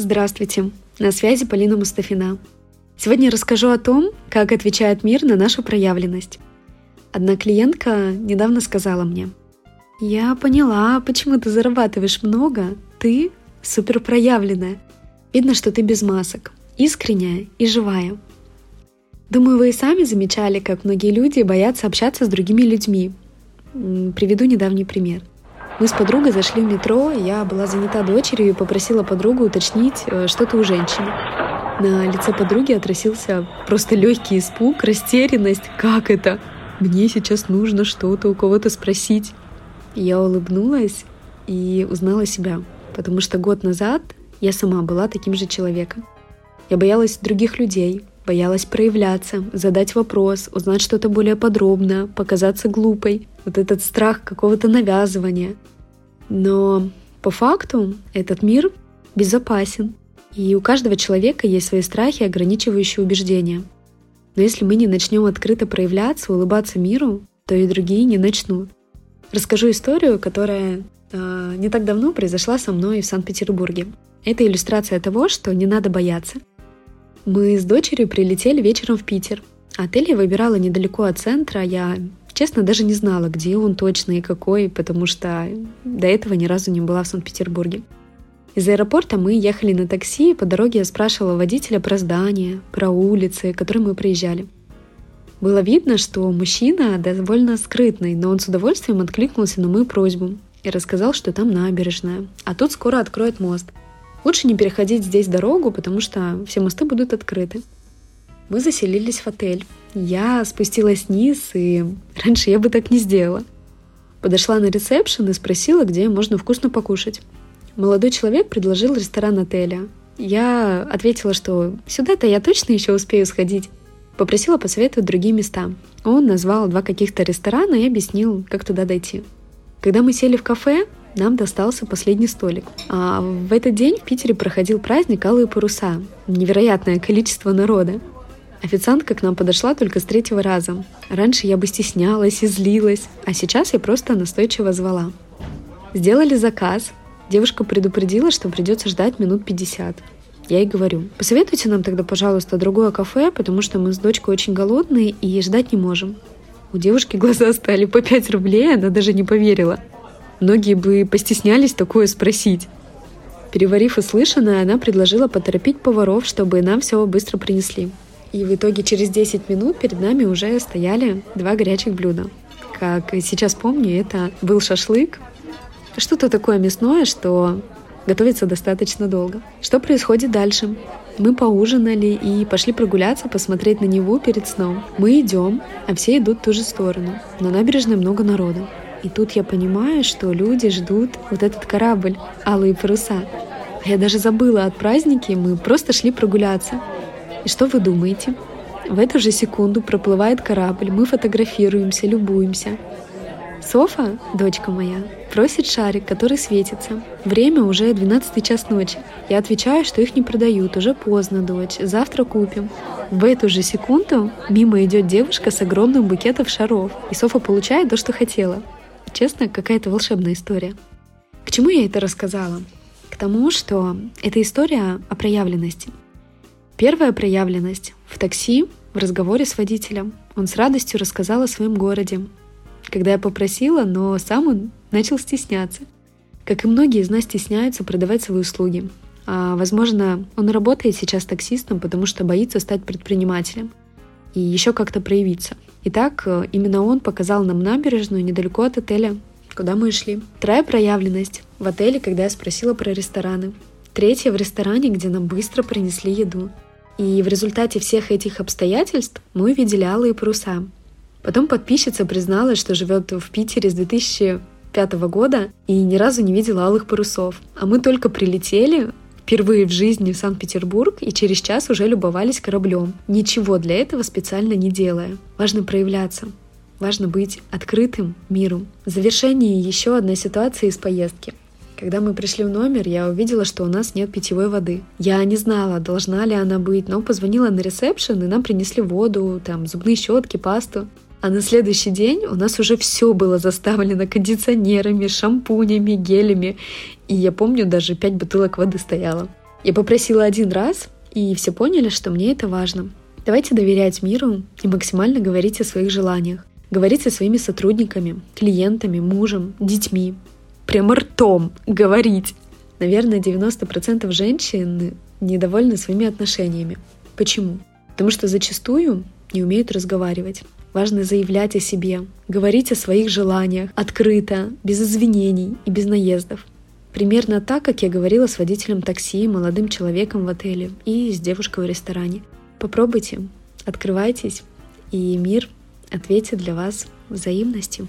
Здравствуйте, на связи Полина Мустафина. Сегодня расскажу о том, как отвечает мир на нашу проявленность. Одна клиентка недавно сказала мне, «Я поняла, почему ты зарабатываешь много, ты супер проявленная. Видно, что ты без масок, искренняя и живая. Думаю, вы и сами замечали, как многие люди боятся общаться с другими людьми. Приведу недавний пример. Мы с подругой зашли в метро, я была занята дочерью и попросила подругу уточнить э, что-то у женщины. На лице подруги отразился просто легкий испуг, растерянность. Как это? Мне сейчас нужно что-то у кого-то спросить. Я улыбнулась и узнала себя, потому что год назад я сама была таким же человеком. Я боялась других людей, боялась проявляться, задать вопрос, узнать что-то более подробно, показаться глупой. Вот этот страх какого-то навязывания. Но по факту этот мир безопасен. И у каждого человека есть свои страхи, ограничивающие убеждения. Но если мы не начнем открыто проявляться, улыбаться миру, то и другие не начнут. Расскажу историю, которая э, не так давно произошла со мной в Санкт-Петербурге. Это иллюстрация того, что не надо бояться. Мы с дочерью прилетели вечером в Питер. Отель я выбирала недалеко от центра. Я, честно, даже не знала, где он точно и какой, потому что до этого ни разу не была в Санкт-Петербурге. Из аэропорта мы ехали на такси, и по дороге я спрашивала водителя про здание, про улицы, которые мы проезжали. Было видно, что мужчина довольно скрытный, но он с удовольствием откликнулся на мою просьбу и рассказал, что там набережная, а тут скоро откроют мост – Лучше не переходить здесь дорогу, потому что все мосты будут открыты. Мы заселились в отель. Я спустилась вниз, и раньше я бы так не сделала. Подошла на ресепшн и спросила, где можно вкусно покушать. Молодой человек предложил ресторан отеля. Я ответила, что сюда-то я точно еще успею сходить. Попросила посоветовать другие места. Он назвал два каких-то ресторана и объяснил, как туда дойти. Когда мы сели в кафе, нам достался последний столик. А в этот день в Питере проходил праздник «Алые паруса». Невероятное количество народа. Официантка к нам подошла только с третьего раза. Раньше я бы стеснялась и злилась, а сейчас я просто настойчиво звала. Сделали заказ. Девушка предупредила, что придется ждать минут 50. Я ей говорю, посоветуйте нам тогда, пожалуйста, другое кафе, потому что мы с дочкой очень голодные и ждать не можем. У девушки глаза стали по 5 рублей, она даже не поверила. Многие бы постеснялись такое спросить. Переварив услышанное, она предложила поторопить поваров, чтобы нам все быстро принесли. И в итоге через 10 минут перед нами уже стояли два горячих блюда. Как сейчас помню, это был шашлык. Что-то такое мясное, что готовится достаточно долго. Что происходит дальше? Мы поужинали и пошли прогуляться, посмотреть на Неву перед сном. Мы идем, а все идут в ту же сторону. На набережной много народу. И тут я понимаю, что люди ждут вот этот корабль «Алые паруса». А я даже забыла от праздники, мы просто шли прогуляться. И что вы думаете? В эту же секунду проплывает корабль, мы фотографируемся, любуемся. Софа, дочка моя, просит шарик, который светится. Время уже 12 час ночи. Я отвечаю, что их не продают, уже поздно, дочь, завтра купим. В эту же секунду мимо идет девушка с огромным букетом шаров, и Софа получает то, что хотела. Честно, какая-то волшебная история. К чему я это рассказала? К тому, что это история о проявленности. Первая проявленность в такси, в разговоре с водителем. Он с радостью рассказал о своем городе. Когда я попросила, но сам он начал стесняться. Как и многие из нас стесняются продавать свои услуги. А, возможно, он работает сейчас таксистом, потому что боится стать предпринимателем и еще как-то проявиться – Итак, э, именно он показал нам набережную недалеко от отеля, куда мы шли. Вторая проявленность в отеле, когда я спросила про рестораны. Третья в ресторане, где нам быстро принесли еду. И в результате всех этих обстоятельств мы увидели алые паруса. Потом подписчица призналась, что живет в Питере с 2005 года и ни разу не видела алых парусов. А мы только прилетели, впервые в жизни в Санкт-Петербург и через час уже любовались кораблем, ничего для этого специально не делая. Важно проявляться, важно быть открытым миру. В завершении еще одна ситуация из поездки. Когда мы пришли в номер, я увидела, что у нас нет питьевой воды. Я не знала, должна ли она быть, но позвонила на ресепшн, и нам принесли воду, там, зубные щетки, пасту. А на следующий день у нас уже все было заставлено кондиционерами, шампунями, гелями. И я помню, даже пять бутылок воды стояло. Я попросила один раз, и все поняли, что мне это важно. Давайте доверять миру и максимально говорить о своих желаниях. Говорить со своими сотрудниками, клиентами, мужем, детьми. Прямо ртом говорить. Наверное, 90% женщин недовольны своими отношениями. Почему? Потому что зачастую не умеют разговаривать. Важно заявлять о себе, говорить о своих желаниях открыто, без извинений и без наездов. Примерно так, как я говорила с водителем такси, молодым человеком в отеле и с девушкой в ресторане. Попробуйте, открывайтесь, и мир ответит для вас взаимностью.